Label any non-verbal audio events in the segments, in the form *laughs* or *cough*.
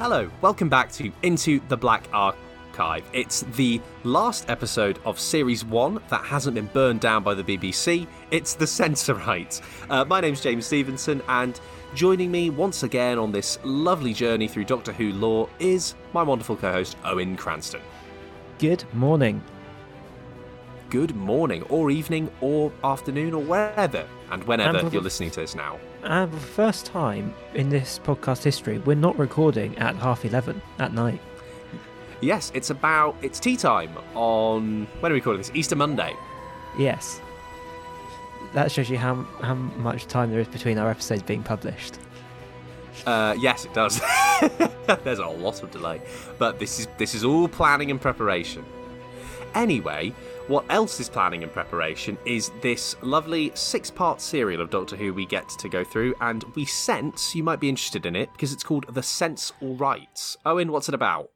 Hello, welcome back to Into the Black Archive. It's the last episode of Series 1 that hasn't been burned down by the BBC. It's The Sensorites. Uh, my name's James Stevenson, and joining me once again on this lovely journey through Doctor Who lore is my wonderful co host, Owen Cranston. Good morning. Good morning, or evening, or afternoon, or wherever and whenever And you're listening to this now. And for the first time in this podcast history, we're not recording at half 11 at night. Yes, it's about it's tea time on when are we calling this? Easter Monday. Yes. That shows you how, how much time there is between our episodes being published. Uh, yes, it does. *laughs* There's a lot of delay, but this is this is all planning and preparation. Anyway, what else is planning and preparation is this lovely six-part serial of Doctor Who we get to go through, and we sense you might be interested in it because it's called The Sense All Rights. Owen, what's it about?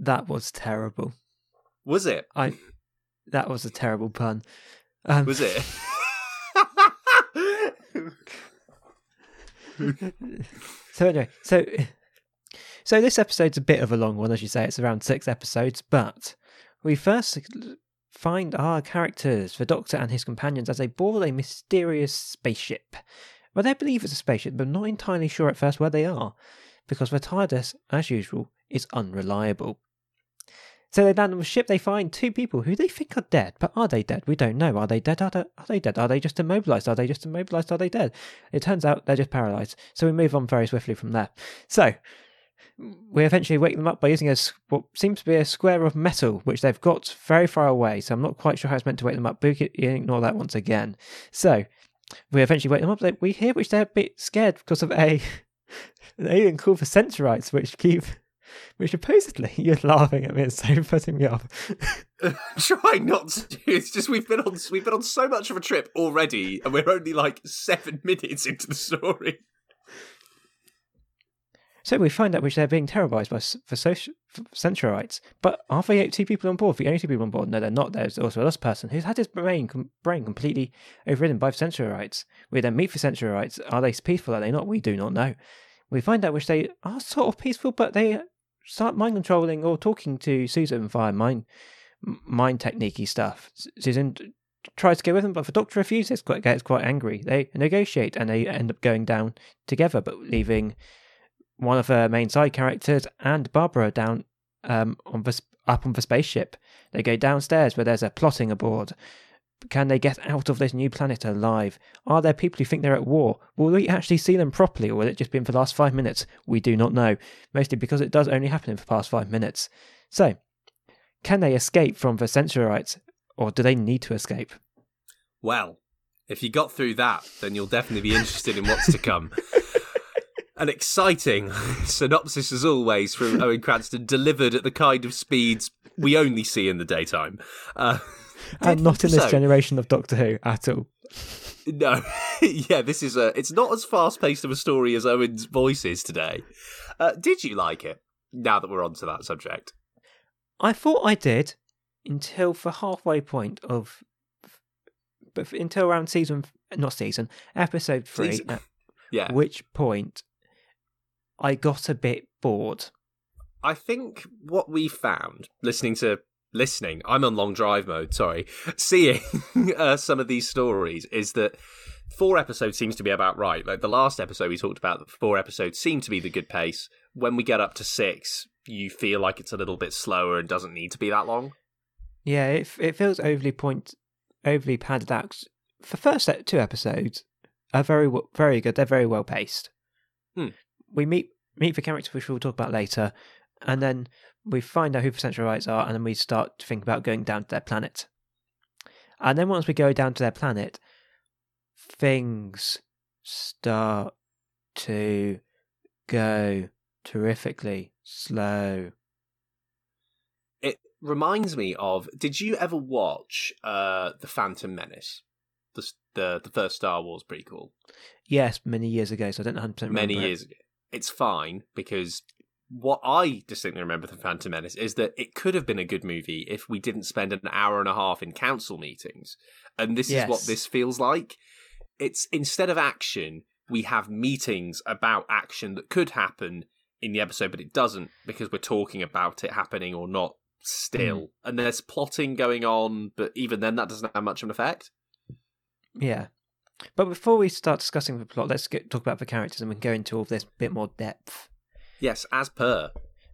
That was terrible. Was it? I. That was a terrible pun. Um, Was it? *laughs* So anyway, so so this episode's a bit of a long one, as you say. It's around six episodes, but we first find our characters, the Doctor and his companions, as they board a mysterious spaceship. Well, they believe it's a spaceship, but not entirely sure at first where they are, because the TARDIS, as usual, is unreliable. So they land on the ship. They find two people who they think are dead, but are they dead? We don't know. Are they dead? Are they, are they dead? Are they just immobilized? Are they just immobilized? Are they dead? It turns out they're just paralyzed. So we move on very swiftly from there. So we eventually wake them up by using a what seems to be a square of metal, which they've got very far away. So I'm not quite sure how it's meant to wake them up. But ignore that once again. So we eventually wake them up. We hear which they're a bit scared because of a *laughs* an alien called the Sensorites, which keep. Which supposedly *laughs* you're laughing at me, it's so putting me off. *laughs* Try not to. It's just we've been on we've been on so much of a trip already, and we're only like seven minutes into the story. So we find out which they're being terrorized by for social for. But are they two people on board? The only two people on board? No, they're not. There's also a lost person who's had his brain com- brain completely overridden by the Sensorites. We then meet the Sensorites. Are they peaceful? Are they not? We do not know. We find out which they are sort of peaceful, but they start mind controlling or talking to Susan via mind mind techniquey stuff. Susan tries to go with them, but the Doctor refuses. Quite gets quite angry. They negotiate and they end up going down together, but leaving one of her main side characters and Barbara down um, on the up on the spaceship. They go downstairs where there's a plotting aboard. Can they get out of this new planet alive? Are there people who think they're at war? Will we actually see them properly, or will it just be in for the last five minutes? We do not know. Mostly because it does only happen in the past five minutes. So, can they escape from the Sensorites, or do they need to escape? Well, if you got through that, then you'll definitely be interested in what's to come. *laughs* An exciting *laughs* synopsis, as always, from Owen Cranston, delivered at the kind of speeds we only see in the daytime. Uh, And *laughs* not in this so- generation of Doctor Who at all. No, *laughs* yeah, this is a. It's not as fast paced of a story as Owen's voice is today. Uh, did you like it? Now that we're on to that subject, I thought I did until the halfway point of, but until around season, not season, episode three, Season- at yeah. which point I got a bit bored. I think what we found listening to listening, I'm on long drive mode. Sorry, *laughs* seeing uh, some of these stories is that four episodes seems to be about right. Like the last episode we talked about, four episodes seem to be the good pace. When we get up to six, you feel like it's a little bit slower and doesn't need to be that long. Yeah, it it feels overly point, overly padded out. The first two episodes are very very good. They're very well paced. Hmm. We meet meet the character which we'll talk about later, and then we find out who the Sensorites are, and then we start to think about going down to their planet. And then once we go down to their planet, things start to go terrifically slow. It reminds me of. Did you ever watch uh, the Phantom Menace, the the the first Star Wars prequel? Yes, many years ago, so I don't 100% remember. many it. years ago. It's fine because what I distinctly remember from Phantom Menace is that it could have been a good movie if we didn't spend an hour and a half in council meetings. And this is what this feels like. It's instead of action, we have meetings about action that could happen in the episode, but it doesn't because we're talking about it happening or not still. Mm. And there's plotting going on, but even then, that doesn't have much of an effect. Yeah. But before we start discussing the plot, let's get, talk about the characters and we can go into all this a bit more depth. Yes, as per.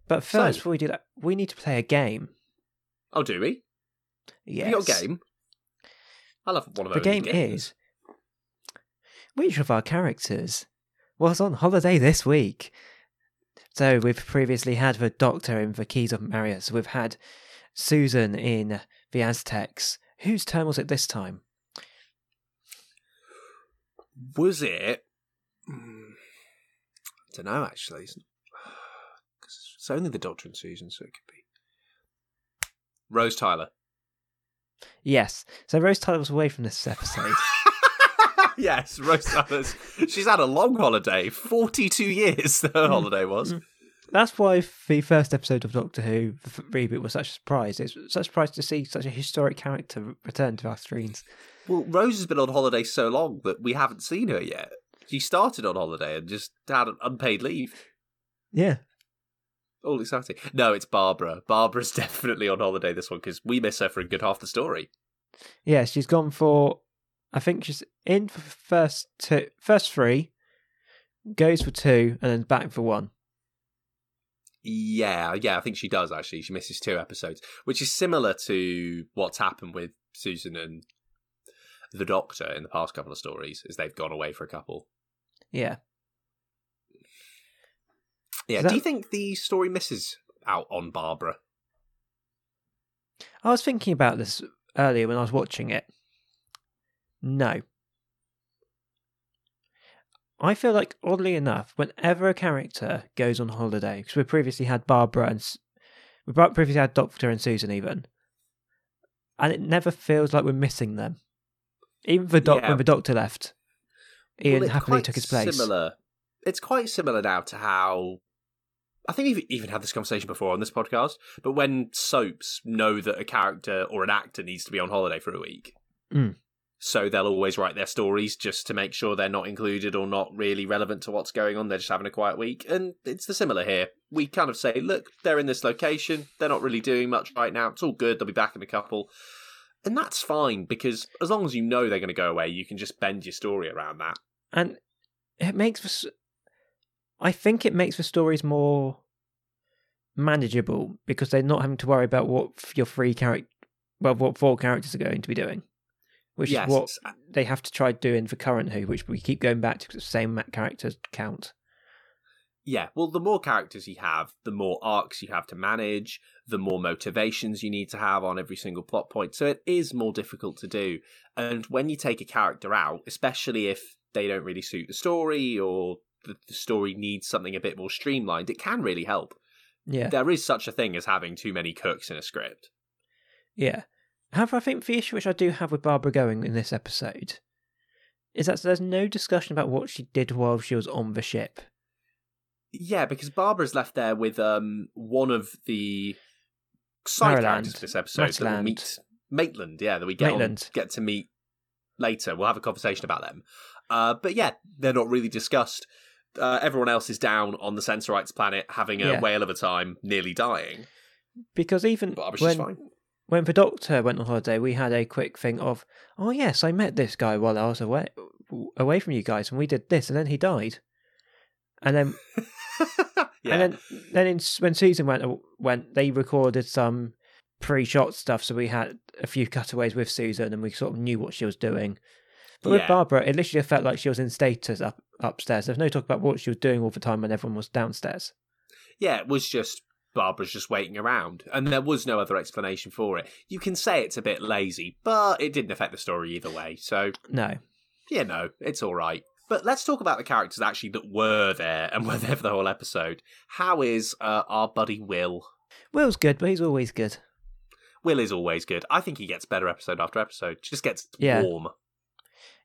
But first, So- before we do that, we need to play a game. Oh, do we? Yes. Have you got a game? I love one of those. The game games. is which of our characters was on holiday this week? So we've previously had the Doctor in the Keys of Marinus. We've had Susan in the Aztecs. Whose turn was it this time? Was it? Mm, I don't know. Actually, it's, *sighs* 'cause it's only the Doctor and Susan, so it could be Rose Tyler. Yes. So Rose Tyler was away from this episode. *laughs* yes, Rose Tyler's. She's had a long holiday. Forty-two years. *laughs* Her holiday was. Mm. That's why the first episode of Doctor Who the f- reboot was such a surprise. It's such a surprise to see such a historic character return to our screens. Well, Rose has been on holiday so long that we haven't seen her yet. She started on holiday and just had an unpaid leave. Yeah. All exciting. No, it's Barbara. Barbara's *laughs* definitely on holiday this one because we miss her for a good half the story. Yeah, she's gone for. I think she's in for first two, first three, goes for two, and then back for one. Yeah, yeah, I think she does actually. She misses two episodes, which is similar to what's happened with Susan and the Doctor in the past couple of stories, is they've gone away for a couple. Yeah. Yeah, that- do you think the story misses out on Barbara? I was thinking about this earlier when I was watching it. No. I feel like, oddly enough, whenever a character goes on holiday, because we previously had Barbara and we previously had Doctor and Susan, even, and it never feels like we're missing them. Even the doc- Yeah. when the Doctor left, Ian Well, happily took his place. Similar. It's quite similar now to how I think we've even had this conversation before on this podcast. But when soaps know that a character or an actor needs to be on holiday for a week, Mm. so they'll always write their stories just to make sure they're not included or not really relevant to what's going on. They're just having a quiet week, and it's the similar here. We kind of say, look, they're in this location. They're not really doing much right now. It's all good. They'll be back in a couple. And that's fine because as long as you know they're going to go away, you can just bend your story around that. and it makes s- I think it makes the stories more manageable because they're not having to worry about what your three character well what four characters are going to be doing which Yes, is what they have to try doing for current who which we keep going back to the same characters count Yeah, well, the more characters you have, the more arcs you have to manage, the more motivations you need to have on every single plot point. So it is more difficult to do. And when you take a character out, especially if they don't really suit the story or the, the story needs something a bit more streamlined, it can really help. yeah There is such a thing as having too many cooks in a script. yeah however i think the issue which i do have with barbara going in this episode is that there's no discussion about what she did while she was on the ship Yeah, because Barbara's left there with um one of the Maryland. this episode that we'll meet. Maitland, yeah, that we get on, get to meet later. We'll have a conversation about them. Uh, but yeah, they're not really discussed. Uh, everyone else is down on the Sensorites planet, having a Yeah. whale of a time, nearly dying. because even when fine. when the doctor went on holiday, we had a quick thing of, oh yes, I met this guy while I was away away from you guys, and we did this, and then he died, and then *laughs* yeah, and then then in, when Susan went uh, went, they recorded some pre-shot stuff, so we had a few cutaways with Susan, and we sort of knew what she was doing. But with Yeah. Barbara, it literally felt like she was in stasis up upstairs. There's no talk about what she was doing all the time when everyone was downstairs. yeah, it was just Barbara's just waiting around, and there was no other explanation for it. You can say it's a bit lazy, but it didn't affect the story either way. So No, yeah, no, it's all right. But let's talk about the characters actually that were there and were there for the whole episode. How is uh, our buddy Will? Will's good, but he's always good. Will is always good. I think he gets better episode after episode. Just gets Yeah. warm.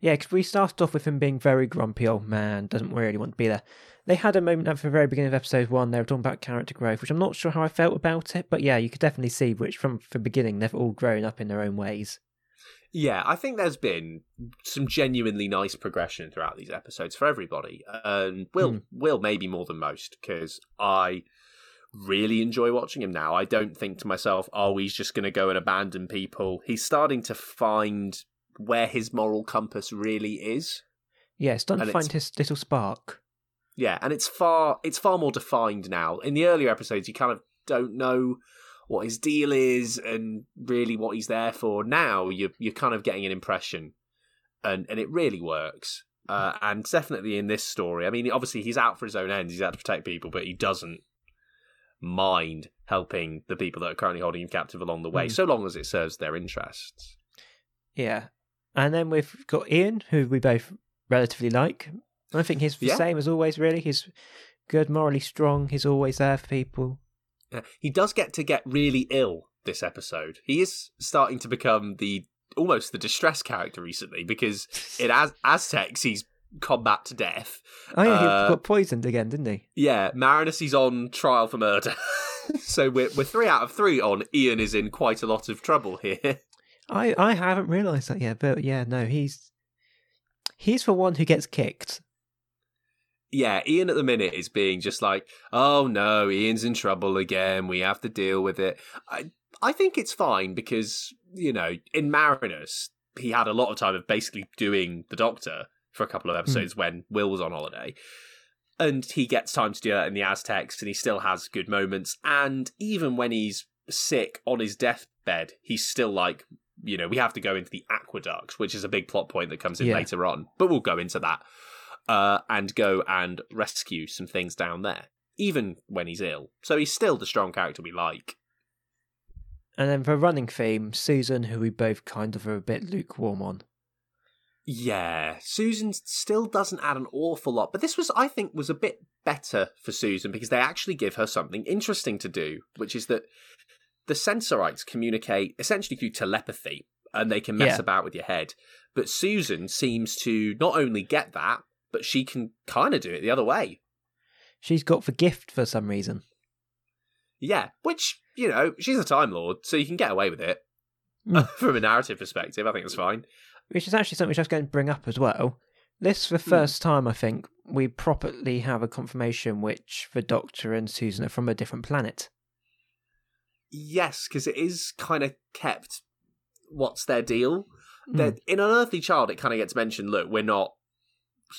Yeah, because we started off with him being very grumpy old man, doesn't really want to be there. They had a moment at the very beginning of episode one, they were talking about character growth, which I'm not sure how I felt about it, but yeah, you could definitely see which from the beginning they've all grown up in their own ways. Yeah, I think there's been some genuinely nice progression throughout these episodes for everybody. And Will, Mm. Will maybe more than most because I really enjoy watching him now. I don't think to myself, "Oh, he's just going to go and abandon people." He's starting to find where his moral compass really is. Yeah, it's starting to find his little spark. Yeah, and it's far it's far more defined now. In the earlier episodes, you kind of don't know what his deal is and really what he's there for. Now you're you're kind of getting an impression, and and it really works. Uh, and definitely in this story, I mean, obviously he's out for his own ends. He's out to protect people, but he doesn't mind helping the people that are currently holding him captive along the way, Mm. so long as it serves their interests. Yeah. And then we've got Ian, who we both relatively like. I think he's the Yeah. same as always, really. He's good, morally strong. He's always there for people. Uh, he does get to get really ill this episode. He is starting to become the almost the distress character recently because in Az- Aztecs he's combat to death. Oh, yeah, he Uh, got poisoned again, didn't he? Yeah, Marinus is on trial for murder. *laughs* so we're we're three out of three on Ian is in quite a lot of trouble here. *laughs* I, I haven't realised that yet, but yeah, no, he's he's the one who gets kicked. Yeah, Ian at the minute is being just like, oh no, Ian's in trouble again. We have to deal with it. I I think it's fine because you know in Marinus he had a lot of time of basically doing the Doctor for a couple of hmm. episodes when Will was on holiday. And he gets time to do that in the Aztecs, and he still has good moments. And even when he's sick on his deathbed, he's still like, you know, we have to go into the aqueduct, which is a big plot point that comes in Yeah. later on. But we'll go into that uh, and go and rescue some things down there, even when he's ill. So he's still the strong character we like. And then for running theme, Susan, who we both kind of are a bit lukewarm on. Yeah, Susan still doesn't add an awful lot, but this was, I think, was a bit better for Susan because they actually give her something interesting to do, which is that the Sensorites communicate essentially through telepathy and they can mess Yeah. about with your head. But Susan seems to not only get that, but she can kind of do it the other way. She's got the gift for some reason. Yeah, which, you know, she's a Time Lord, so you can get away with it. Mm. *laughs* From a narrative perspective, I think it's fine. Which is actually something which I was going to bring up as well. This is the Hmm. first time I think we properly have a confirmation which the Doctor and Susan are from a different planet. Yes, because it is kind of kept what's their deal. Mm. That in an earthly child, it kind of gets mentioned. Look, we're not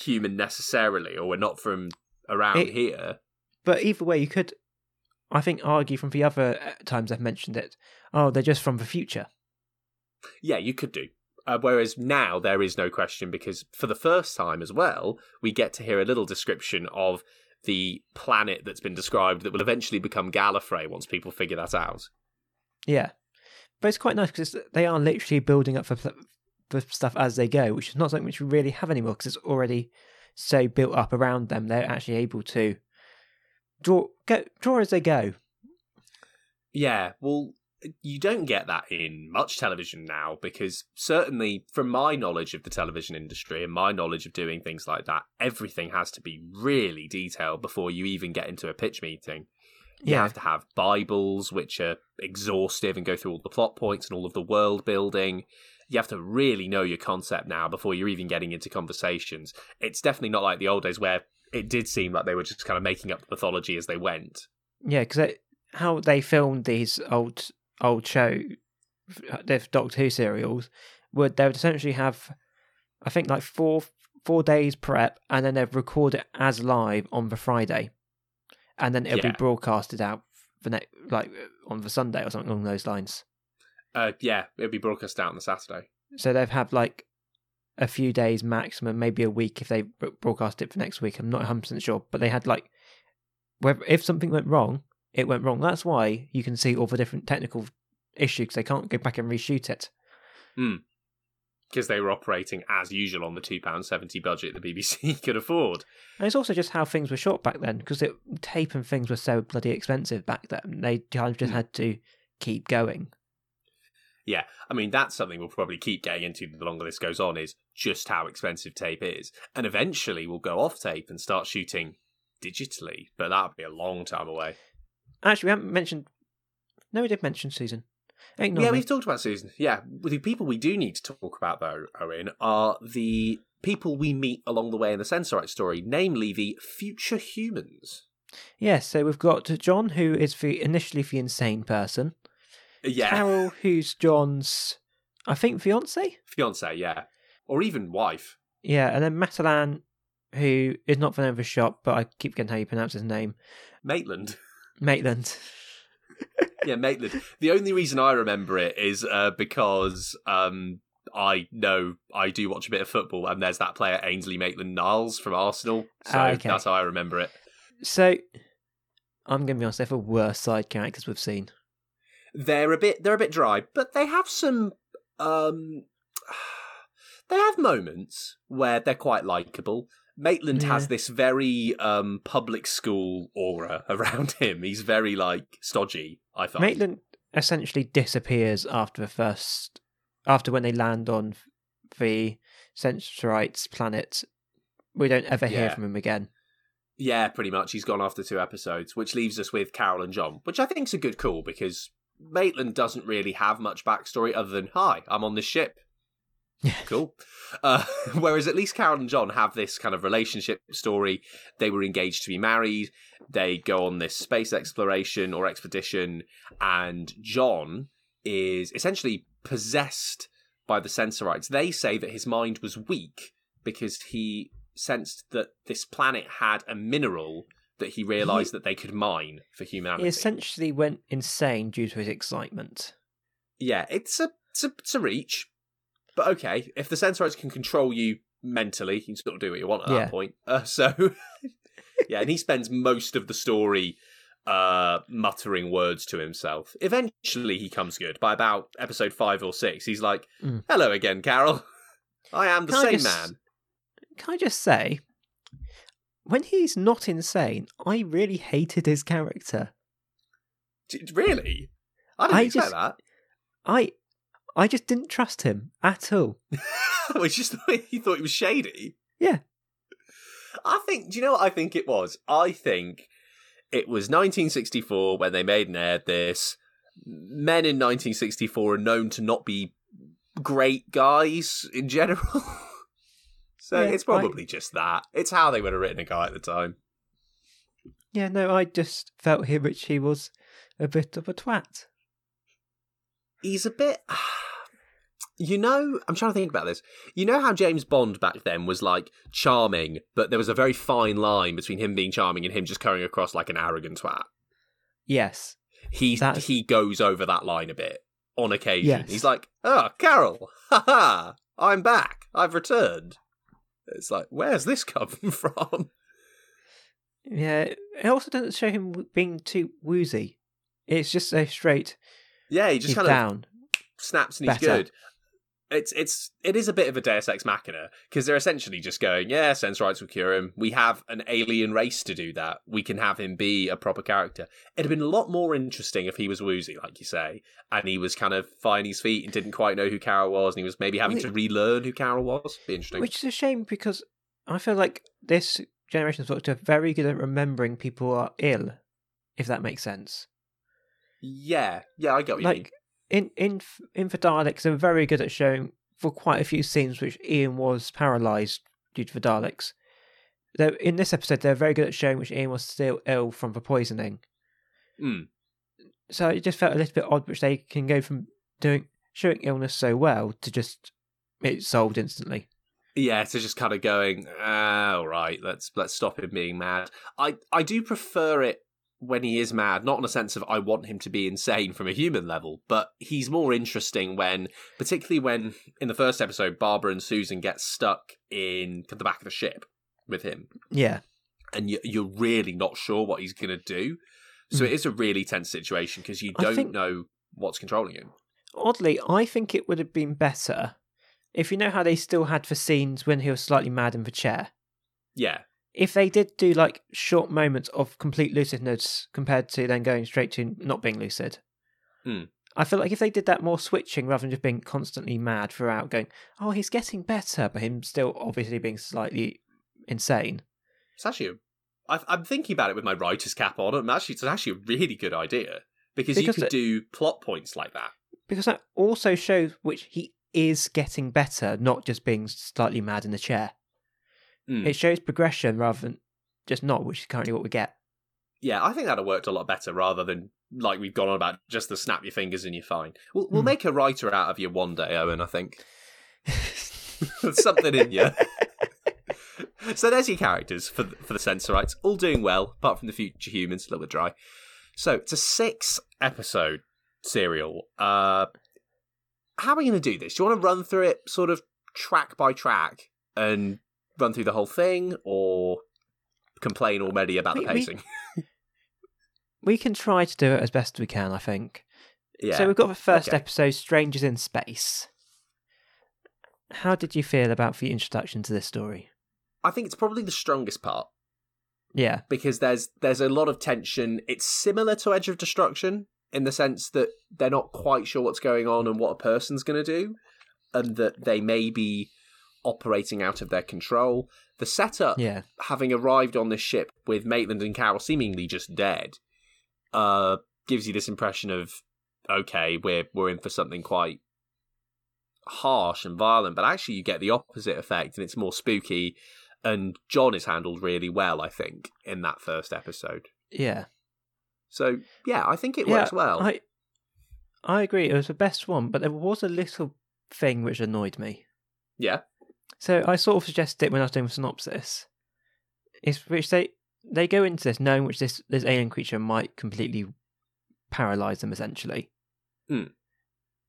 human necessarily, or we're not from around It- here. But either way, you could, I think, argue from the other uh, times I've mentioned it. Oh, they're just from the future. Yeah, you could do. Uh, whereas now there is no question because for the first time as well, we get to hear a little description of the planet that's been described that will eventually become Gallifrey once people figure that out. Yeah, but it's quite nice because they are literally building up for for stuff as they go, which is not something which we really have anymore because it's already so built up around them. They're actually able to draw go draw as they go. Yeah, well, you don't get that in much television now because certainly from my knowledge of the television industry and my knowledge of doing things like that, everything has to be really detailed before you even get into a pitch meeting. You Yeah. have to have Bibles, which are exhaustive and go through all the plot points and all of the world building. You have to really know your concept now before you're even getting into conversations. It's definitely not like the old days where it did seem like they were just kind of making up the mythology as they went. Yeah, because how they filmed these old old show, uh, the Doctor Who serials, would they would essentially have, I think, like four four days prep, and then they'd record it as live on the Friday, and then it'll Yeah. be broadcasted out the next, like on the Sunday or something along those lines. Uh, yeah, it'll be broadcast out on the Saturday. So they've had like a few days maximum, maybe a week if they broadcast it for next week. I'm not 100 percent sure, but they had like, if something went wrong, it went wrong. That's why you can see all the different technical issues. They can't go back and reshoot it. because they were operating as usual on the two pound seventy budget the BBC *laughs* could afford. And it's also just how things were shot back then, because tape and things were so bloody expensive back then. They kind of just Hmm. had to keep going. Yeah, I mean that's something we'll probably keep getting into the longer this goes on. Is just how expensive tape is, and eventually we'll go off tape and start shooting digitally, but that'll be a long time away. Actually, we haven't mentioned. No, we did mention Susan. Ain't Yeah, normal. we've talked about Susan. Yeah, the people we do need to talk about though, Owen, are the people we meet along the way in the Sensorite story, namely the future humans. Yeah, so we've got John, who is the initially the insane person. Yeah, Carol, who's John's, I think, fiance. fiance, yeah, or even wife. Yeah, and then Matalan, who is not the name of the shop, but I keep getting how you pronounce his name. Maitland. Maitland. yeah, Maitland. The only reason I remember it is uh, because um, I know I do watch a bit of football, and there's that player Ainsley Maitland Niles from Arsenal, so Ah, okay. that's how I remember it. So, I'm going to be honest, they're the worst side characters we've seen. They're a bit they're a bit dry, but they have some um, *sighs* they have moments where they're quite likable. Maitland has this very um, public school aura *laughs* around him. He's very like stodgy. I find. Maitland essentially disappears after the first, after when they land on the Sensorites planet. We don't ever hear Yeah. from him again. Yeah, pretty much. He's gone after two episodes, which leaves us with Carol and John, which I think is a good call because Maitland doesn't really have much backstory other than "Hi, I'm on this ship." cool. Uh, *laughs* whereas at least Carol and John have this kind of relationship story. They were engaged to be married. They go on this space exploration or expedition, and John is essentially possessed by the Sensorites. They say that his mind was weak because he sensed that this planet had a mineral that he realized that they could mine for humanity. He essentially went insane due to his excitement. Yeah, it's a, it's a it's a reach, but okay. If the Sensorites can control you mentally, you can sort of do what you want at Yeah. that point. Uh, so, *laughs* yeah, and he spends most of the story uh muttering words to himself. Eventually, he comes good. By about episode five or six, he's like, Mm. "Hello again, Carol. *laughs* I am the Can same just- man." Can I just say, when he's not insane, I really hated his character. Really? I didn't I expect just- that. I, I just didn't trust him at all. *laughs* was just the way he thought he was shady. Yeah. I think. Do you know what I think it was? I think it was 1964 when they made and aired this. Men in 1964 are known to not be great guys in general. *laughs* so Yeah, it's probably just that. It's how they would have written a guy at the time. Yeah, no, I just felt here which he was a bit of a twat. He's a bit. *sighs* You know, I'm trying to think about this. You know how James Bond back then was like charming, but there was a very fine line between him being charming and him just coming across like an arrogant twat. Yes. He That's- he goes over that line a bit on occasion. Yes. He's like, "Oh, Carol, *laughs* haha, I'm back. I've returned." It's like, where's this coming *laughs* from? Yeah, it also doesn't show him being too woozy. It's just so straight. Yeah, he just kind of snaps and he's Better. good. It's it's it is a bit of a Deus Ex Machina because they're essentially just going, yeah, Sensorites will cure him. We have an alien race to do that. We can have him be a proper character. It'd have been a lot more interesting if he was woozy, like you say, and he was kind of finding his feet and didn't quite know who Carol was, and he was maybe having to relearn who Carol was. Be interesting. Which is a shame because I feel like this generation's Doctor are very good at remembering people are ill, if that makes sense. yeah, yeah, I get what you mean. In in in for Daleks, they're very good at showing for quite a few scenes which Ian was paralysed due to the Daleks. Though in this episode, they're very good at showing which Ian was still ill from the poisoning. Mm. So it just felt a little bit odd, which they can go from doing showing illness so well to just it's solved instantly. Yeah, to just kind of going, ah, all right, let's let's stop him being mad. I I do prefer it when he is mad, not in a sense of I want him to be insane from a human level, but he's more interesting when, particularly when in the first episode, Barbara and Susan get stuck in the back of the ship with him, Yeah, and you, you're really not sure what he's going to do. So Mm. it is a really tense situation because you don't think- know what's controlling him. oddly, I think it would have been better if you know how they still had the scenes when he was slightly mad in the chair. Yeah, if they did do like short moments of complete lucidness compared to then going straight to not being lucid, Hmm. I feel like if they did that more switching rather than just being constantly mad throughout, going, oh, he's getting better, but him still obviously being slightly insane. It's actually, a, I, I'm thinking about it with my writer's cap on, and actually, it's actually a really good idea because, you Because could it- do plot points like that. because that also shows which he is getting better, not just being slightly mad in the chair. Mm. It shows progression rather than just not, which is currently what we get. Yeah, I think that'd have worked a lot better rather than like we've gone on about just the snap your fingers and you're fine. We'll, we'll Hmm. make a writer out of you one day, Owen. I think *laughs* there's something in you. so there's your characters for the, for the Sensorites, all doing well, apart from the future humans, a little bit dry. So it's a six episode serial. Uh, how are we going to do this? Do you want to run through it sort of track by track and run through the whole thing, or complain already about We- the we- pacing? *laughs* we can try to do it as best we can, I think. yeah. So we've got the first Okay. episode, Strangers in Space. How did you feel about the introduction to this story? I think it's probably the strongest part Yeah, because there's there's a lot of tension. It's similar to Edge of Destruction in the sense that they're not quite sure what's going on and what a person's going to do, and that they may be operating out of their control. The setup, yeah, having arrived on this ship with Maitland and Carol seemingly just dead, uh, gives you this impression of okay, we're we're in for something quite harsh and violent, but actually you get the opposite effect, and it's more spooky. And John is handled really well, I think, in that first episode. yeah. So yeah, I think it yeah, works well. I, I agree. It was the best one, but there was a little thing which annoyed me. Yeah, So I sort of suggested it when I was doing the synopsis. Is which they they go into this knowing which this this alien creature might completely paralyze them essentially. Hmm.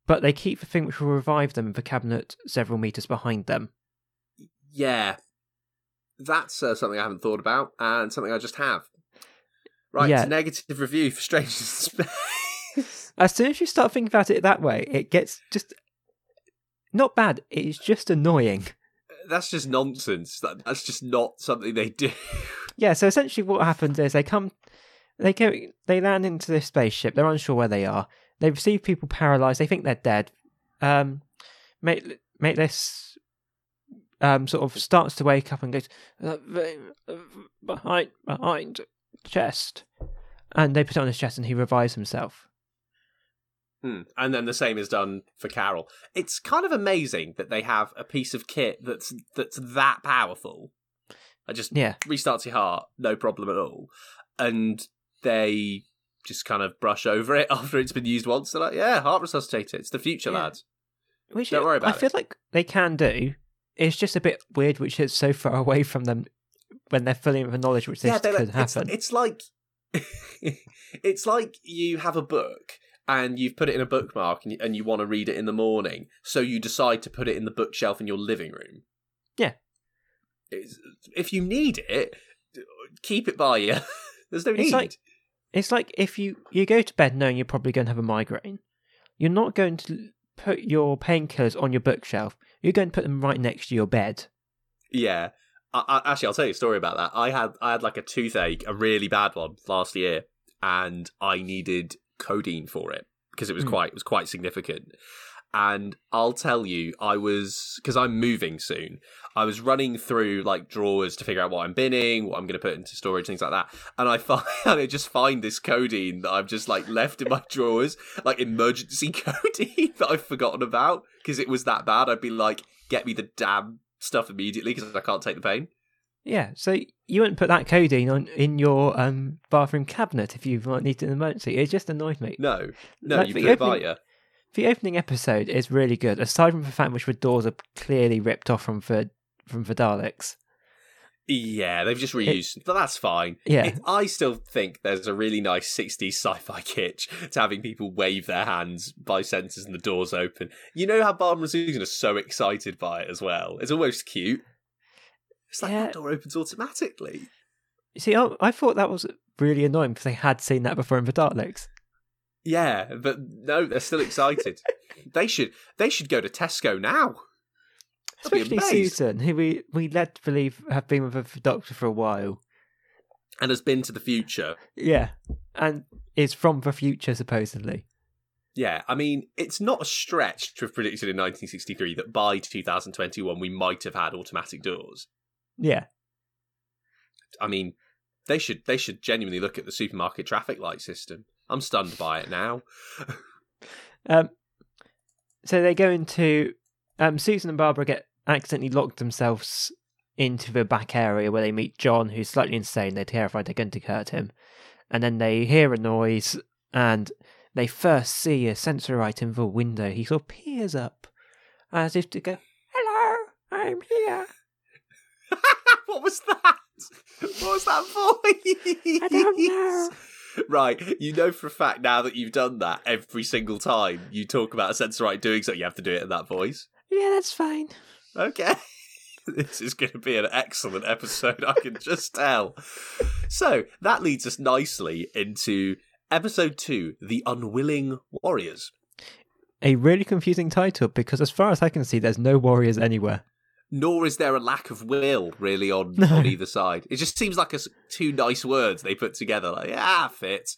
But they keep the thing which will revive them in the cabinet several meters behind them. yeah, that's uh, something I haven't thought about, and something I just have. Right, Yeah. it's a negative review for Strangers in Space. *laughs* As soon as you start thinking about it that way, it gets just not bad. It's just annoying. That's just nonsense. That, that's just not something they do. *laughs* Yeah. So essentially, what happens is they come, they go, they land into this spaceship. They're unsure where they are. They receive people paralyzed. They think they're dead. Um, make make this um sort of starts to wake up and goes "Uh, uh, behind behind chest, and they put it on his chest, and he revives himself. Hmm. And then the same is done for Carol. It's kind of amazing that they have a piece of kit that's that's that powerful. I just Yeah. restarts your heart, no problem at all. And they just kind of brush over it *laughs* after it's been used once. They're like, yeah, heart resuscitator. It's the future, Yeah. lads. Which Don't worry about it. I feel like they can do. It's just a bit weird, which is so far away from them when they're filling with the knowledge which this they're could like- it's, happen. it's like *laughs* it's like you have a book and you've put it in a bookmark and you, and you want to read it in the morning, so you decide to put it in the bookshelf in your living room. Yeah. It's, if you need it, keep it by you. *laughs* There's no need. It's like it's like if you you go to bed knowing you're probably going to have a migraine, you're not going to put your painkillers on your bookshelf. You're going to put them right next to your bed. Yeah. I, I, actually, I'll tell you a story about that. I had I had like a toothache, a really bad one last year, and I needed codeine for it because it was Hmm. quite it was quite significant. And I'll tell you, I was because I'm moving soon. I was running through like drawers to figure out what I'm binning, what I'm going to put into storage, things like that. And I find *laughs* I just find this codeine that I've just like left in my *laughs* drawers, like emergency *laughs* codeine that I've forgotten about because it was that bad. I'd be like, get me the damn stuff immediately because I can't take the pain. Yeah, so you wouldn't put that codeine on in your um, bathroom cabinet if you might need an emergency. It just annoyed me. No, no, Like you put it by you. The opening episode is really good, aside from the fact which the doors are clearly ripped off from the from the Daleks. Yeah, they've just reused, but that's fine. Yeah. It- I still think there's a really nice 60s sci-fi kitsch to having people wave their hands by sensors and the doors open. You know how Barbara Susan is so excited by it as well. It's almost cute. It's like Yeah. that door opens automatically. You see, I, I thought that was really annoying because they had seen that before in the Daleks. Yeah, but no, they're still excited. *laughs* they should they should go to Tesco now. Especially. Susan, who we, we led to believe have been with the Doctor for a while. And has been to the future. Yeah, and is from the future supposedly. Yeah, I mean, it's not a stretch to have predicted in 1963 that by 2021 we might have had automatic doors. Yeah, I mean, they should they should genuinely look at the supermarket traffic light system. I'm stunned by it now. *laughs* um, so they go into um, Susan and Barbara get accidentally locked themselves into the back area where they meet John, who's slightly insane. They're terrified they're going to hurt him, and then they hear a noise and they first see a sensorite in the window. He sort of peers up as if to go, "Hello, I'm here." *laughs* what was that? What was that voice? I don't know. Right, you know for a fact now that you've done that every single time you talk about a sensorite doing something, you have to do it in that voice. Yeah, that's fine. Okay. *laughs* This is going to be an excellent episode, I can just tell. So, that leads us nicely into episode two The Unwilling Warriors. A really confusing title because, as far as I can see, there's no warriors anywhere. Nor is there a lack of will, really, on, No. on either side. It just seems like a two nice words they put together. Like, ah, fits.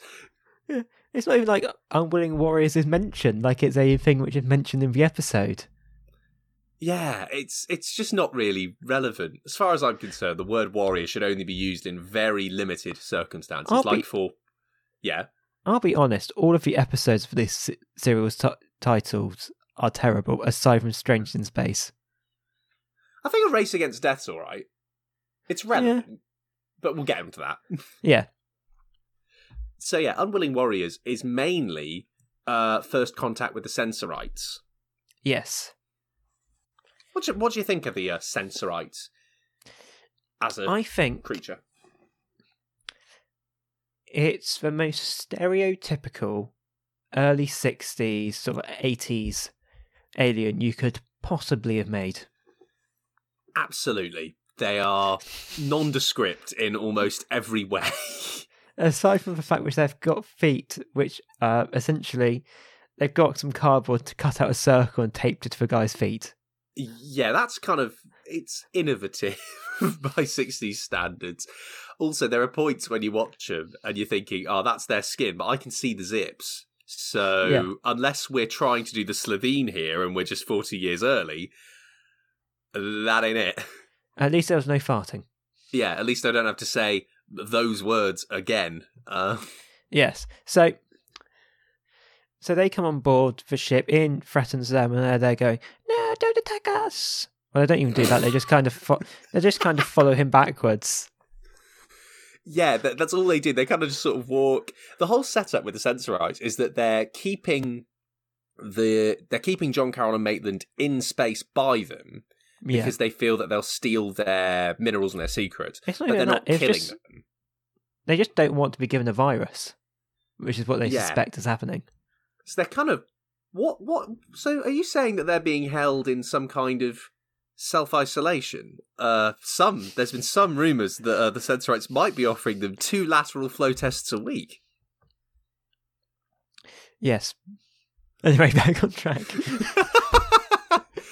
It's not even like unwilling warriors is mentioned, like it's a thing which is mentioned in the episode. Yeah, it's it's just not really relevant. As far as I'm concerned, the word warrior should only be used in very limited circumstances, I'll like be- for yeah. I'll be honest, all of the episodes for this se- serial's t- titles are terrible, aside from Strange in Space. I think a race against death's all right. It's relevant, but we'll get into that. *laughs* Yeah, So yeah, unwilling warriors is mainly uh, first contact with the sensorites. yes. What do you, what do you think of the uh, sensorites as a I think creature? it's the most stereotypical early 60s, sort of 80s alien you could possibly have made. Absolutely, they are nondescript in almost every way. *laughs* Aside from the fact which they've got feet, which uh, essentially they've got some cardboard to cut out a circle and taped it to the guy's feet. Yeah, that's kind of it's innovative *laughs* by 60s standards. Also, there are points when you watch them and you're thinking, "Oh, that's their skin," but I can see the zips. So, Yeah. unless we're trying to do the Slitheen here and we're just 40 years early, that ain't it. *laughs* At least there was no farting. Yeah, at least I don't have to say those words again. Uh, Yes. So so they come on board the ship. Ian threatens them, and they're going, "No, don't attack us." Well, they don't even do that. They just kind of fo- they just kind of follow him backwards. Yeah, that, that's all they do. They kind of just sort of walk. The whole setup with the Sensorites is that they're keeping the they're keeping John Carol and Maitland in space by them Yeah, because they feel that they'll steal their minerals and their secrets, it's not but they're not. It's killing just them. they just don't want to be given a virus, which is what they Yeah. suspect is happening. So they're kind of what what. So are you saying that they're being held in some kind of self isolation? Uh, some there's been some rumours that uh, the Sensorites might be offering them two lateral flow tests a week. Yes. *laughs* Anyway, back on track. *laughs*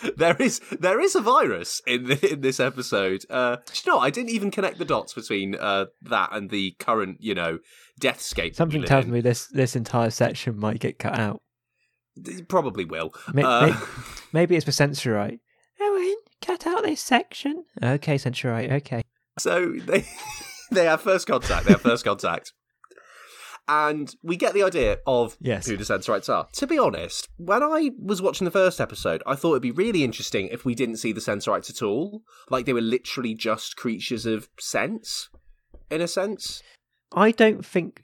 *laughs* there is there is a virus in the, in this episode. Uh, do you know, what? I didn't even connect the dots between uh, that and the current, you know, deathscape. Something tells me this this entire section might get cut out. me probably will. May- Uh, may- *laughs* Maybe it's for Sensorite. Owen, cut out this section. Okay, Sensorite. Okay. so they *laughs* they have first contact. They have first contact. And we get the idea of Yes. who the Sensorites are. To be honest, when I was watching the first episode, I thought it'd be really interesting if we didn't see the Sensorites at all. Like they were literally just creatures of sense, in a sense. I don't think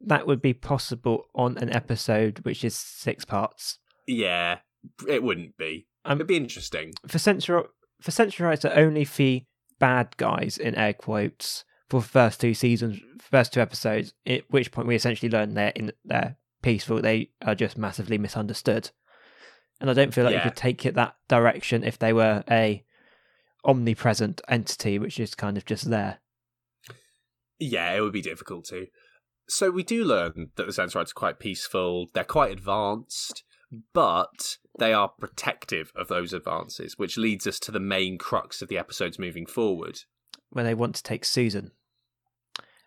that would be possible on an episode which is six parts. Yeah, it wouldn't be. Um, It'd be interesting. For Sensor for Sensorites are only the bad guys in air quotes for the first two seasons, first two episodes. At which point we essentially learn they're in they're peaceful. They are just massively misunderstood, and I don't feel like Yeah. you could take it that direction if they were a omnipresent entity, which is kind of just there. Yeah, it would be difficult to. So we do learn that the Sensorites are quite peaceful. They're quite advanced, but they are protective of those advances, which leads us to the main crux of the episodes moving forward. when they want to take Susan.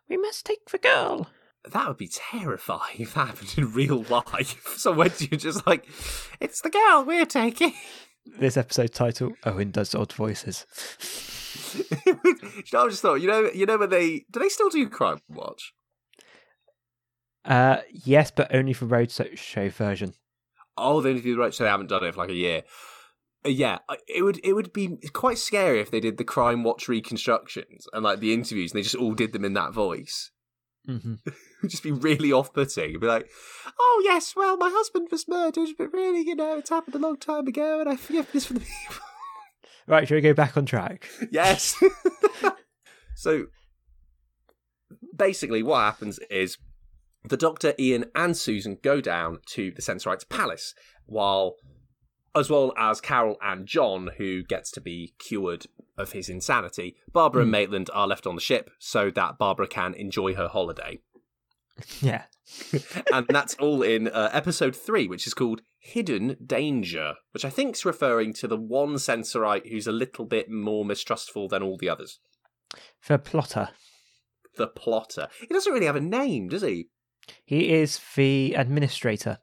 We must take the girl. That would be terrifying if that happened in real life. *laughs* So when you're just like, it's the girl we're taking. This episode title: Owen does odd voices. you *laughs* know, I just thought, you know, you know when they do they still do Crime Watch? Uh, yes, but only for road so- show version. Oh, they need to do the right, so they haven't done it for like a year. Uh, yeah, it would it would be quite scary if they did the Crime Watch reconstructions and like the interviews, and they just all did them in that voice. hmm *laughs* It would just be really off putting. It'd be like, oh yes, well, my husband was murdered, but really, you know, it's happened a long time ago, and I forgive this for the people. *laughs* Right, should we go back on track? yes. *laughs* so basically, what happens is the Doctor, Ian, and Susan go down to the Sensorites Palace, while as well as Carol and John, who gets to be cured of his insanity. Barbara and Maitland are left on the ship so that Barbara can enjoy her holiday. *laughs* Yeah. *laughs* and that's all in uh, episode three, which is called Hidden Danger, which I think is referring to the one Sensorite who's a little bit more mistrustful than all the others. The Plotter. The Plotter. He doesn't really have a name, does he? He is the administrator.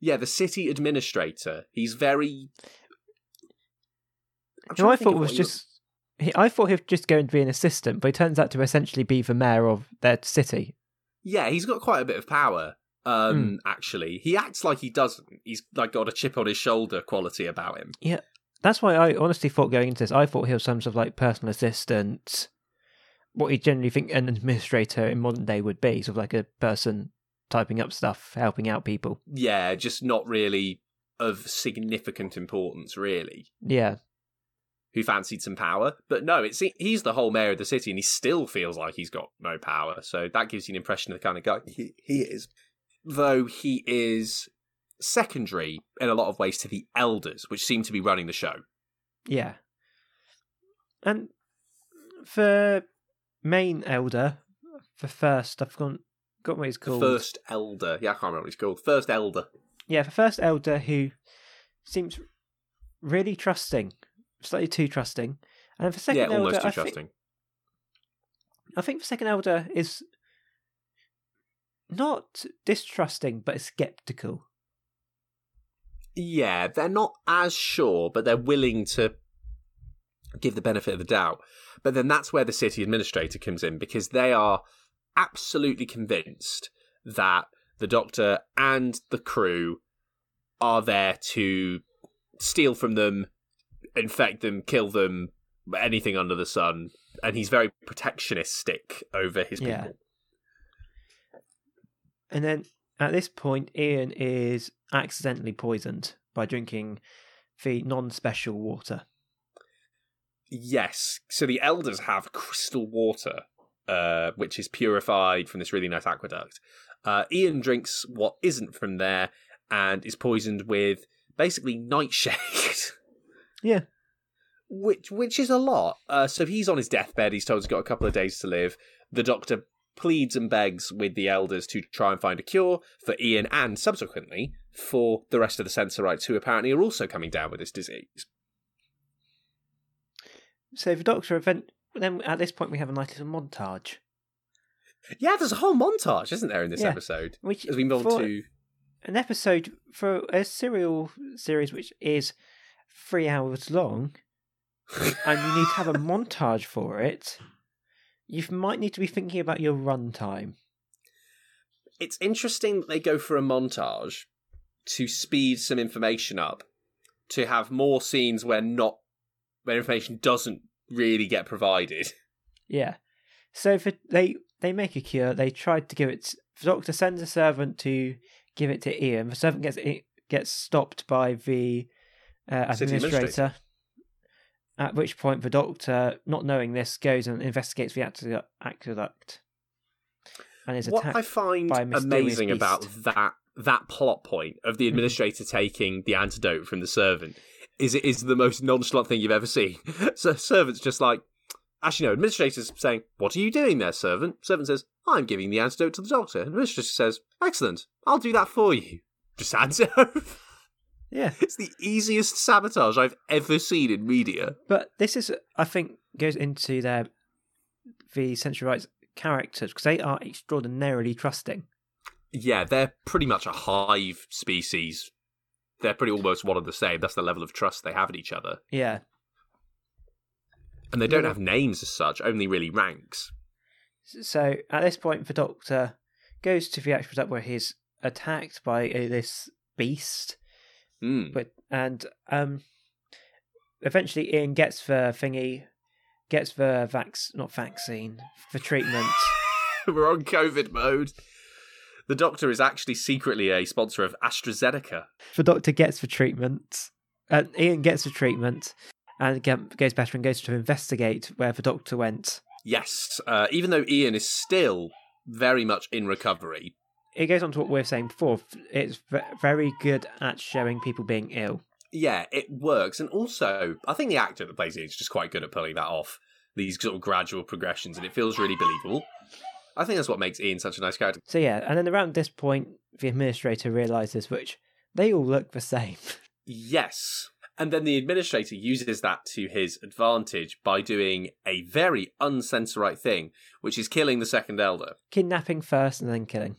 Yeah, the city administrator. He's very. Trying I thought was he just. He, I thought he was just going to be an assistant, but he turns out to essentially be the mayor of their city. Yeah, he's got quite a bit of power. Um, actually, he acts like he doesn't. He's like got a chip on his shoulder quality about him. Yeah, that's why I honestly thought going into this, I thought he was some sort of like personal assistant, what you generally think an administrator in modern day would be, sort of like a person typing up stuff, helping out people. Yeah, just not really of significant importance, really. Yeah, Who fancied some power, but no, it's he's the whole mayor of the city, and he still feels like he's got no power. So that gives you an impression of the kind of guy he, he is. Though he is secondary in a lot of ways to the elders, which seem to be running the show. yeah. And for main elder, for first, I've gone, got what he's The called. first elder, yeah, I can't remember what he's called. First elder. Yeah, for first elder who seems really trusting, slightly too trusting. And then for second yeah, elder, almost too I think, trusting. I think the second elder is not distrusting, but skeptical. Yeah, they're not as sure, but they're willing to give the benefit of the doubt. But then that's where the city administrator comes in because they are absolutely convinced that the doctor and the crew are there to steal from them, infect them, kill them, anything under the sun. And he's very protectionistic over his Yeah. people. And then at this point, Ian is accidentally poisoned by drinking the non special water. Yes. So the elders have crystal water, uh, which is purified from this really nice aqueduct. Uh, Ian drinks what isn't from there and is poisoned with basically nightshade. *laughs* Yeah. which which is a lot. Uh, so he's on his deathbed. He's told he's got a couple of days to live. The doctor pleads and begs with the elders to try and find a cure for Ian and subsequently for the rest of the Sensorites who apparently are also coming down with this disease. So the doctor event. Then at this point, we have a nice little montage. Yeah, there's a whole montage, isn't there, in this Yeah. episode? Which As we move on to an episode for a serial series which is three hours long, *laughs* and you need to have a montage for it, you might need to be thinking about your runtime. it's interesting that they go for a montage to speed some information up, to have more scenes where not where information doesn't really get provided. *laughs* Yeah. So for, they they make a cure. They tried to give it. The doctor sends a servant to give it to Ian. The servant gets it gets stopped by the uh, administrator. administrator. At which point, the doctor, not knowing this, goes and investigates the aqueduct- aqueduct, and is What attacked. I find by amazing about that that plot point of the administrator taking the antidote from the servant is it is the most nonchalant thing you've ever seen. *laughs* So servant's just like actually no, administrator's saying, What are you doing there, servant? Servant says, I'm giving the antidote to the doctor. And administrator says, Excellent, I'll do that for you. Just hands it over. Yeah, It's the easiest sabotage I've ever seen in media. but this is, I think, goes into their the Sensorites characters because they are extraordinarily trusting. Yeah, they're pretty much a hive species. They're pretty almost one and the same. That's the level of trust they have in each other. Yeah, And they don't Yeah. have names as such, only really ranks. So at this point, the Doctor goes to the actual where he's attacked by uh, this beast, Mm. But and um, eventually Ian gets the thingy, gets the vax not vaccine for treatment. *laughs* We're on COVID mode. The Doctor is actually secretly a sponsor of AstraZeneca. the doctor gets the treatment. Uh, Ian gets the treatment and goes better and goes to investigate where the doctor went. Yes, uh, even though Ian is still very much in recovery. It goes on to what we were saying before. It's v- very good at showing people being ill. Yeah, it works. And also, I think the actor that plays Ian is just quite good at pulling that off. These sort of gradual progressions, and it feels really believable. I think that's what makes Ian such a nice character. So yeah, and then around this point, the administrator realizes which they all look the same. *laughs* Yes. And then the administrator uses that to his advantage by doing a very uncensorite thing, which is killing the second elder. Kidnapping first and then killing.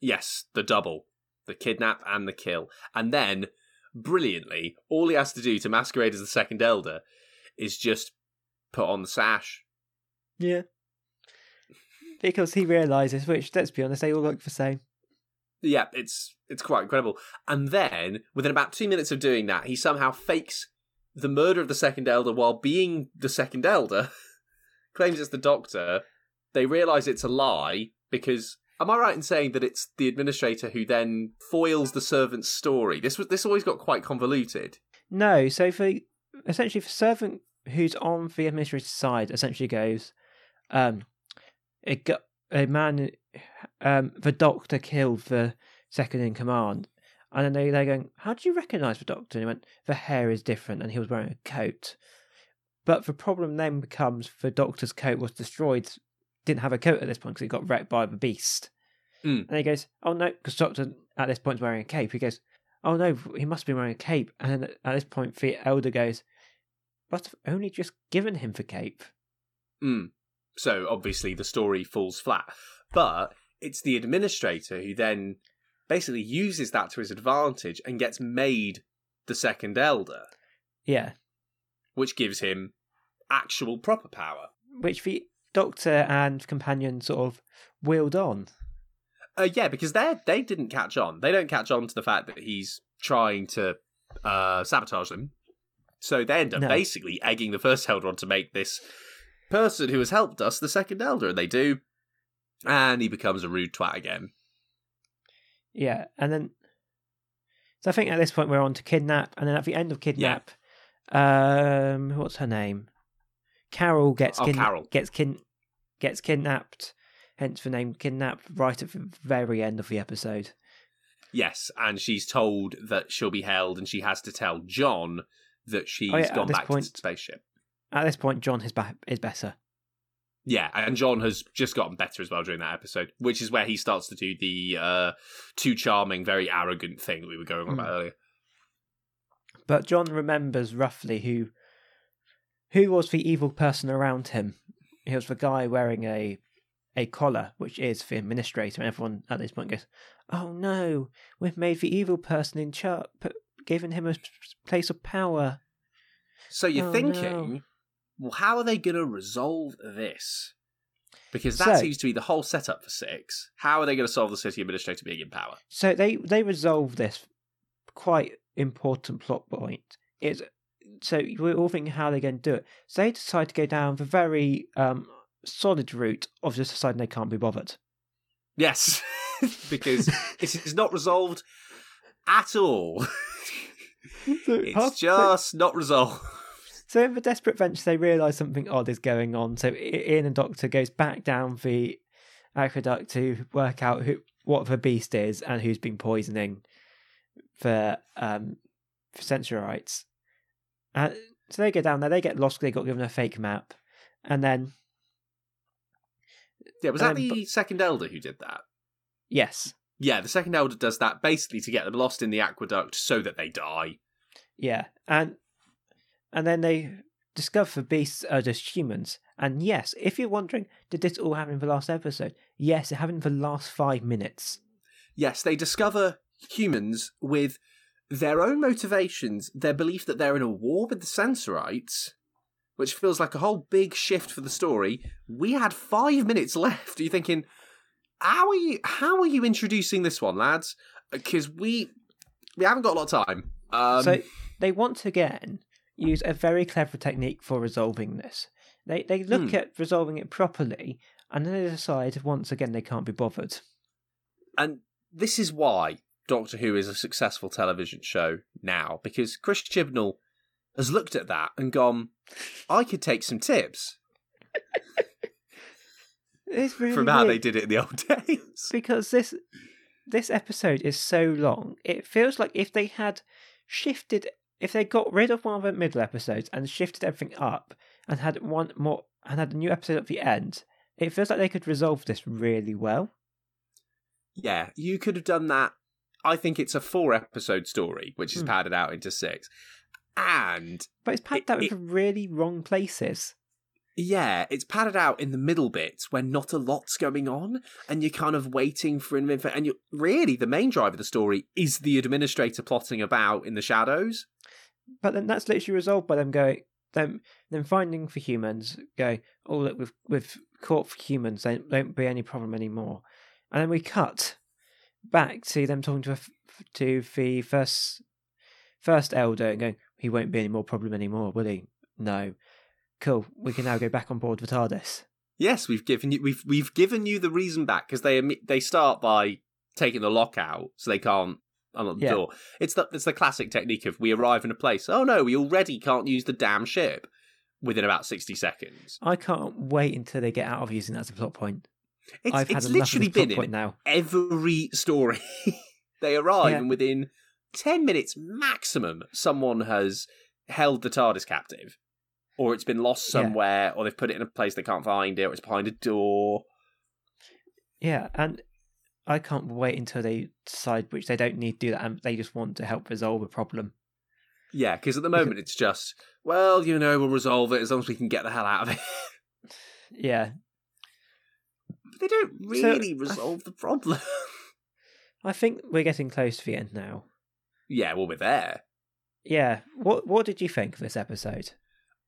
Yes, the double. The kidnap and the kill. And then, brilliantly, all he has to do to masquerade as the second elder is just put on the sash. Yeah. Because he realizes, which let's be honest, they all look the same. Yeah, it's it's quite incredible. And then, within about two minutes of doing that, he somehow fakes the murder of the second elder while being the second elder, *laughs* claims it's the doctor. They realise it's a lie because am I right in saying that it's the administrator who then foils the servant's story? This was this always got quite convoluted. No, so for essentially the servant who's on the administrator's side essentially goes, um, it got a man, um, the doctor killed the second in command, and then they they're going, how do you recognise the doctor? And he went, the hair is different, and he was wearing a coat. But the problem then becomes the doctor's coat was destroyed, didn't have a coat at this point because it got wrecked by the beast. Mm. And he goes, oh no, because doctor at this point is wearing a cape. He goes, oh no, he must be wearing a cape. And then at this point, the elder goes, but I've only just given him the cape. Mm. So obviously the story falls flat. But it's the administrator who then basically uses that to his advantage and gets made the second elder, Yeah, which gives him actual proper power. which the doctor and companion sort of wheeled on. Uh, yeah, because they they didn't catch on. They don't catch on to the fact that he's trying to uh, sabotage them. So they end up No. basically egging the first elder on to make this person who has helped us the second elder, and they do. And he becomes a rude twat again. Yeah, and then so I think at this point we're on to kidnap, and then at the end of kidnap, um, what's her name? Carol gets Oh, kid- Carol. gets kin- gets kidnapped. Hence the name kidnapped. Right at the very end of the episode. Yes, and she's told that she'll be held, and she has to tell John that she's Oh, yeah, gone back point- to the spaceship. At this point, John is ba- is better. Yeah, and John has just gotten better as well during that episode, which is where he starts to do the uh, too charming, very arrogant thing that we were going on about Mm. earlier. But John remembers roughly who who was the evil person around him. He was the guy wearing a a collar, which is the administrator, and everyone at this point goes, "Oh no, we've made the evil person in charge, given him a place of power." So you're Oh, thinking, no. Well, how are they going to resolve this? Because that So- seems to be the whole setup for six. How are they going to solve the city administrator being in power? So they they resolve this quite important plot point. Is so we're all thinking how they're going to do it. So they decide to go down the very um, solid route of just deciding they can't be bothered. Yes, *laughs* because *laughs* it is not resolved at all. *laughs* It's just not resolved. So in the desperate venture, they realise something odd is going on. So Ian and Doctor goes back down the aqueduct to work out who what the beast is and who's been poisoning the um for Sensorites. Uh, so they go down there. They get lost. They got given a fake map, and then Yeah, was that Um, the second elder who did that? yes, Yeah, the second elder does that basically to get them lost in the aqueduct so that they die. yeah, and and then they discover the beasts are just humans. And yes, if you're wondering, did this all happen in the last episode? Yes, it happened in the last five minutes. Yes, they discover humans with their own motivations, their belief that they're in a war with the Sensorites, which feels like a whole big shift for the story. We had five minutes left. Are you thinking, how are you? How are you introducing this one, lads? Because we we haven't got a lot of time. Um, so they once again use a very clever technique for resolving this. They they look Hmm. at resolving it properly, and then they decide once again they can't be bothered. and this is why Doctor Who is a successful television show now, because Chris Chibnall has looked at that and gone, I could take some tips *laughs* It's really from how they did it in the old *laughs* days. because this this episode is so long. It feels like if they had shifted, if they got rid of one of the middle episodes and shifted everything up and had one more and had a new episode at the end, it feels like they could resolve this really well. Yeah, you could have done that. I think it's a four episode story, which is Hmm. padded out into six. And But it's padded It- out with really wrong places. yeah, it's padded out in the middle bits where not a lot's going on, and you're kind of waiting for an info. And you really, the main drive of the story is the administrator plotting about in the shadows. But then that's literally resolved by them going them them finding for humans, going, Oh look, we've we've caught for humans, they won't be any problem anymore. And then we cut back to them talking to a to the first first elder and going, He won't be any more problem anymore, will he? No. Cool. We can now go back on board with TARDIS. Yes, we've given you we've we've given you the reason back because they they start by taking the lock out so they can't unlock the Yeah. door. It's the it's the classic technique of we arrive in a place. Oh no, we already can't use the damn ship within about sixty seconds. I can't wait until they get out of using that as a plot point. It's I've it's literally been point in now. every story. *laughs* they arrive Yeah. and within ten minutes maximum, someone has held the TARDIS captive. Or it's been lost Yeah. somewhere, or they've put it in a place they can't find it, or it's behind a door. Yeah, and I can't wait until they decide which they don't need to do that and they just want to help resolve a problem. Yeah, because at the moment it's just, well, you know, we'll resolve it as long as we can get the hell out of it. Yeah. But they don't really resolve the problem. *laughs* I think we're getting close to the end now. yeah, well, we're there. Yeah. What what did you think of this episode?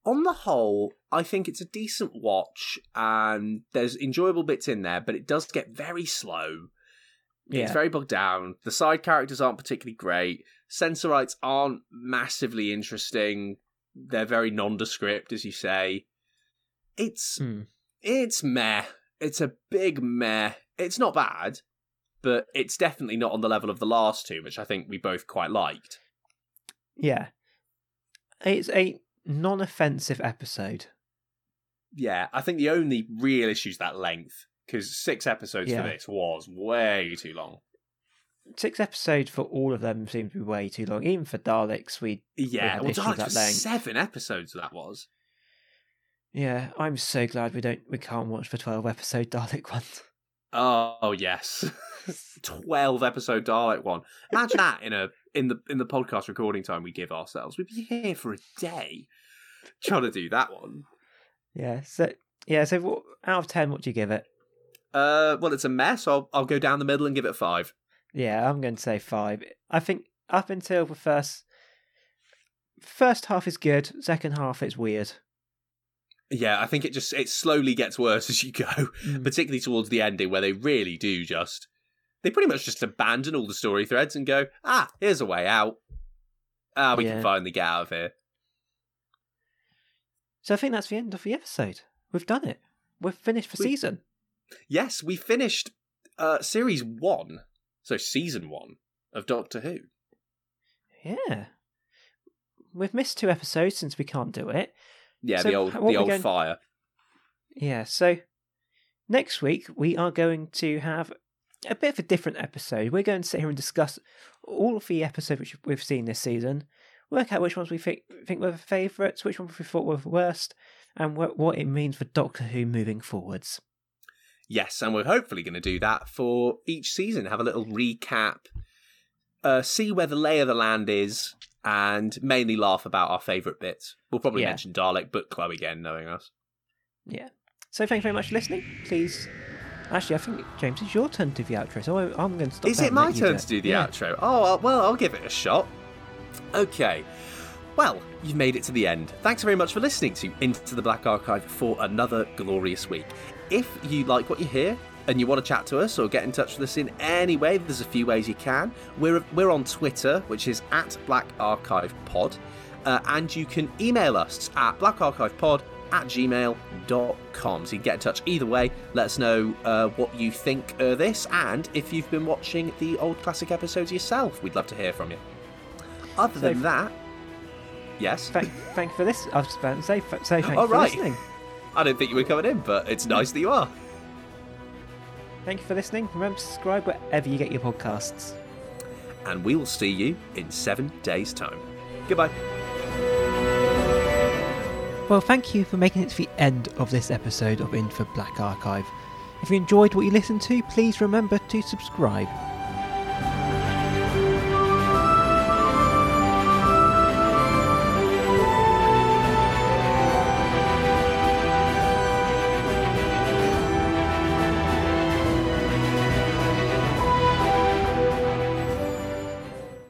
On the whole, I think it's a decent watch, and there's enjoyable bits in there, but it does get very slow. Yeah. It's very bogged down. The side characters aren't particularly great. Sensorites aren't massively interesting. They're very nondescript, as you say. It's Hmm. it's meh. It's a big meh. It's not bad, but it's definitely not on the level of the last two, which I think we both quite liked. Yeah. It's a non offensive episode. Yeah, I think the only real issue is that length, because six episodes Yeah. for this was way too long. Six episodes for all of them seems to be way too long. Even for Daleks, we Yeah, had well, Daleks was seven episodes that was. yeah, I'm so glad we don't we can't watch the twelve episode Dalek *laughs* one. Oh yes, *laughs* twelve episode Dalek one. Imagine that in a in the in the podcast recording time we give ourselves. We'd be here for a day trying to do that one. yeah, so yeah, so what, out of ten, what do you give it? Uh, well, it's a mess. I'll I'll go down the middle and give it five. Yeah, I'm going to say five. I think up until the first first half is good. Second half it's weird. Yeah, I think it just it slowly gets worse *laughs* as you go, Mm. particularly towards the ending where they really do just they pretty much just abandon all the story threads and go, ah, here's a way out. Ah, we Yeah. can finally get out of here. So I think that's the end of the episode. We've done it. We've finished the We- season. Yes, we finished uh series one, so season one of Doctor Who. Yeah. We've missed two episodes since we can't do it. Yeah, So the old the old going- fire. Yeah, so next week we are going to have a bit of a different episode. We're going to sit here and discuss all of the episodes which we've seen this season, work out which ones we think, think were the favourites, which ones we thought were the worst, and what, what it means for Doctor Who moving forwards. Yes, and we're hopefully going to do that for each season. Have a little recap, uh, see where the lay of the land is, and mainly laugh about our favourite bits. We'll probably Yeah. mention Dalek Book Club again, knowing us. Yeah. So thank you very much for listening. Please. Actually, I think, James, it's your turn to do the outro, so I'm going to stop Is it my turn to do the Yeah. outro? Oh, well, I'll give it a shot. Okay. Well, you've made it to the end. Thanks very much for listening to Into the Black Archive for another glorious week. If you like what you hear, and you want to chat to us or get in touch with us in any way, there's a few ways you can. We're we're on Twitter, which is at Black Archive Pod, uh, and you can email us at blackarchivepod at gmail.com. So you can get in touch either way. Let us know uh, what you think of this, and if you've been watching the old classic episodes yourself, we'd love to hear from you. Other So- than that, yes. Thank, thank you for this. I was just about to say, say thank Oh, you for right. listening. I don't think you were coming in, but it's nice that you are. Thank you for listening. Remember to subscribe wherever you get your podcasts. And we will see you in seven days' time. Goodbye. Well, thank you for making it to the end of this episode of In for Black Archive. If you enjoyed what you listened to, please remember to subscribe.